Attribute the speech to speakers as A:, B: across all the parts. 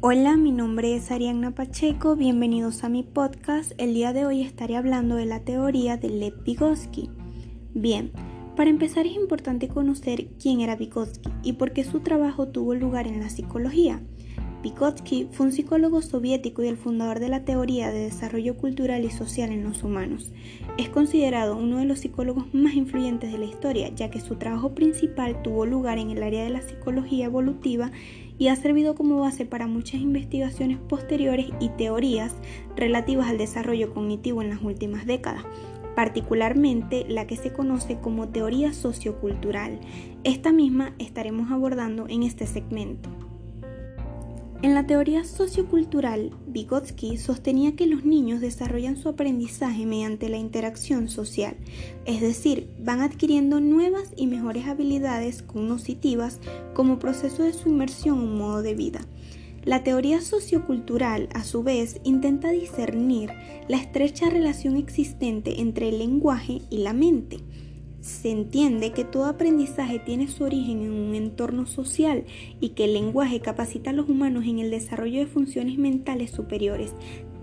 A: Hola, mi nombre es Arianna Pacheco, bienvenidos a mi podcast. El día de hoy estaré hablando de la teoría de Lev Vygotsky. Bien, para empezar es importante conocer quién era Vygotsky y por qué su trabajo tuvo lugar en la psicología. Vygotsky fue un psicólogo soviético y el fundador de la teoría de desarrollo cultural y social en los humanos. Es considerado uno de los psicólogos más influyentes de la historia, ya que su trabajo principal tuvo lugar en el área de la psicología evolutiva y ha servido como base para muchas investigaciones posteriores y teorías relativas al desarrollo cognitivo en las últimas décadas particularmente la que se conoce como teoría sociocultural. Esta misma estaremos abordando en este segmento. En la teoría sociocultural, Vygotsky sostenía que los niños desarrollan su aprendizaje mediante la interacción social, es decir, van adquiriendo nuevas y mejores habilidades cognitivas como proceso de su inmersión en un modo de vida. La teoría sociocultural, a su vez, intenta discernir la estrecha relación existente entre el lenguaje y la mente se entiende que todo aprendizaje tiene su origen en un entorno social y que el lenguaje capacita a los humanos en el desarrollo de funciones mentales superiores,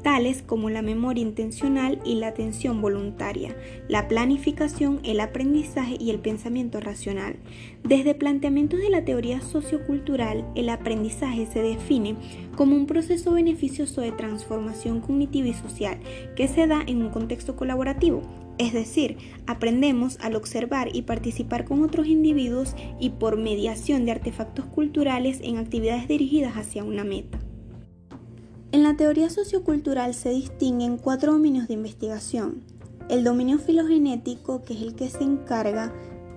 A: tales como la memoria intencional y la atención voluntaria, la planificación, el aprendizaje y el pensamiento racional. Desde planteamientos de la teoría sociocultural, el aprendizaje se define como un proceso beneficioso de transformación cognitiva y social que se da en un contexto colaborativo es decir, aprendemos al observar y participar con otros individuos y por mediación de artefactos culturales en actividades dirigidas hacia una meta. En la teoría sociocultural se distinguen cuatro dominios de investigación. El dominio filogenético, que es el que se encarga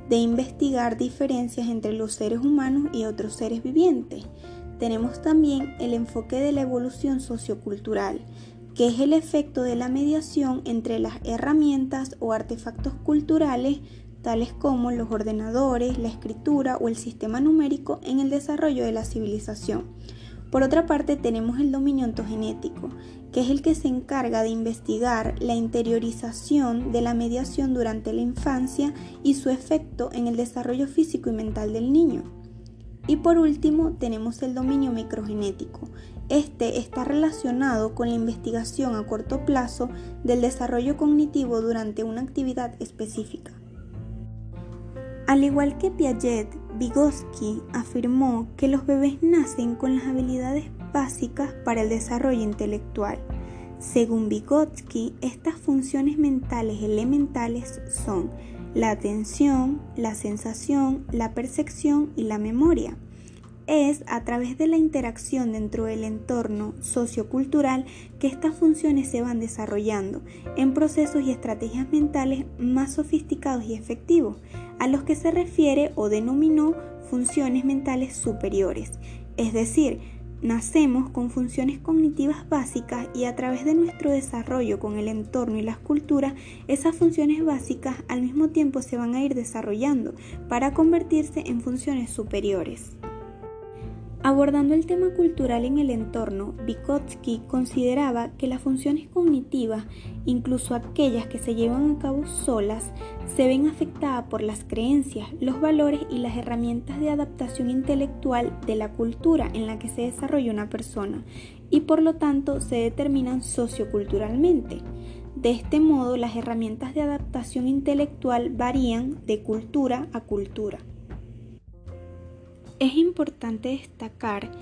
A: de investigar diferencias entre los seres humanos y otros seres vivientes. Tenemos también el enfoque de la evolución sociocultural, que es el efecto de la mediación entre las herramientas o artefactos culturales tales como los ordenadores, la escritura o el sistema numérico en el desarrollo de la civilización. Por otra parte tenemos el dominio ontogenético, que es el que se encarga de investigar la interiorización de la mediación durante la infancia y su efecto en el desarrollo físico y mental del niño. Y por último tenemos el dominio microgenético, este está relacionado con la investigación a corto plazo del desarrollo cognitivo durante una actividad específica. Al igual que Piaget, Vygotsky afirmó que los bebés nacen con las habilidades básicas para el desarrollo intelectual. Según Vygotsky, estas funciones mentales elementales son la atención, la sensación, la percepción y la memoria es a través de la interacción dentro del entorno sociocultural que estas funciones se van desarrollando en procesos y estrategias mentales más sofisticados y efectivos, a los que se refiere o denominó funciones mentales superiores. Es decir, nacemos con funciones cognitivas básicas y a través de nuestro desarrollo con el entorno y las culturas, esas funciones básicas al mismo tiempo se van a ir desarrollando para convertirse en funciones superiores. Abordando el tema cultural en el entorno, Vygotsky consideraba que las funciones cognitivas, incluso aquellas que se llevan a cabo solas, se ven afectadas por las creencias, los valores y las herramientas de adaptación intelectual de la cultura en la que se desarrolla una persona y por lo tanto se determinan socioculturalmente. De este modo, las herramientas de adaptación intelectual varían de cultura a cultura. Es importante destacar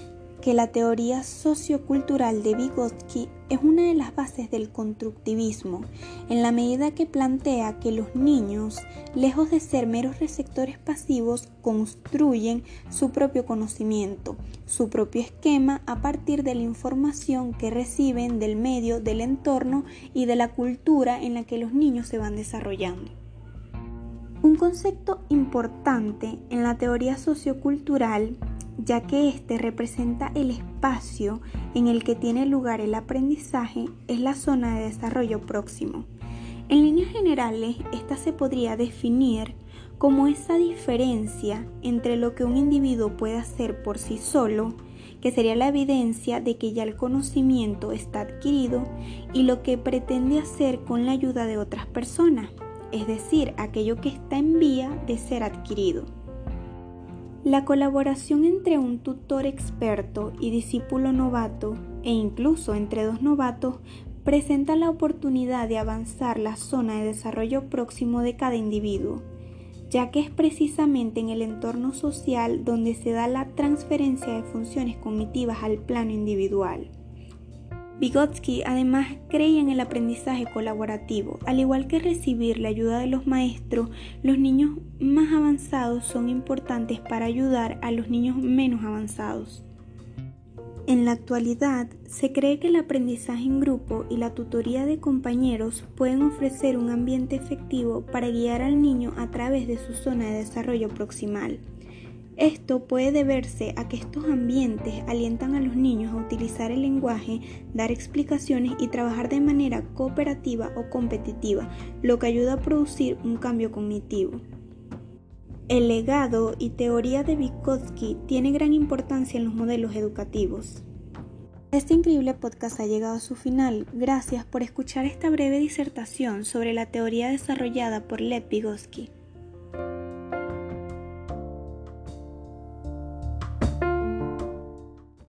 A: que la teoría sociocultural de Vygotsky es una de las bases del constructivismo, en la medida que plantea que los niños, lejos de ser meros receptores pasivos, construyen su propio conocimiento, su propio esquema a partir de la información que reciben del medio, del entorno y de la cultura en la que los niños se van desarrollando. Un concepto importante en la teoría sociocultural, ya que éste representa el espacio en el que tiene lugar el aprendizaje, es la zona de desarrollo próximo. En líneas generales, esta se podría definir como esa diferencia entre lo que un individuo puede hacer por sí solo, que sería la evidencia de que ya el conocimiento está adquirido, y lo que pretende hacer con la ayuda de otras personas es decir, aquello que está en vía de ser adquirido. La colaboración entre un tutor experto y discípulo novato, e incluso entre dos novatos, presenta la oportunidad de avanzar la zona de desarrollo próximo de cada individuo, ya que es precisamente en el entorno social donde se da la transferencia de funciones cognitivas al plano individual. Vygotsky además creía en el aprendizaje colaborativo. Al igual que recibir la ayuda de los maestros, los niños más avanzados son importantes para ayudar a los niños menos avanzados. En la actualidad, se cree que el aprendizaje en grupo y la tutoría de compañeros pueden ofrecer un ambiente efectivo para guiar al niño a través de su zona de desarrollo proximal. Esto puede deberse a que estos ambientes alientan a los niños a utilizar el lenguaje, dar explicaciones y trabajar de manera cooperativa o competitiva, lo que ayuda a producir un cambio cognitivo. El legado y teoría de Vygotsky tiene gran importancia en los modelos educativos. Este increíble podcast ha llegado a su final. Gracias por escuchar esta breve disertación sobre la teoría desarrollada por Lev Vygotsky.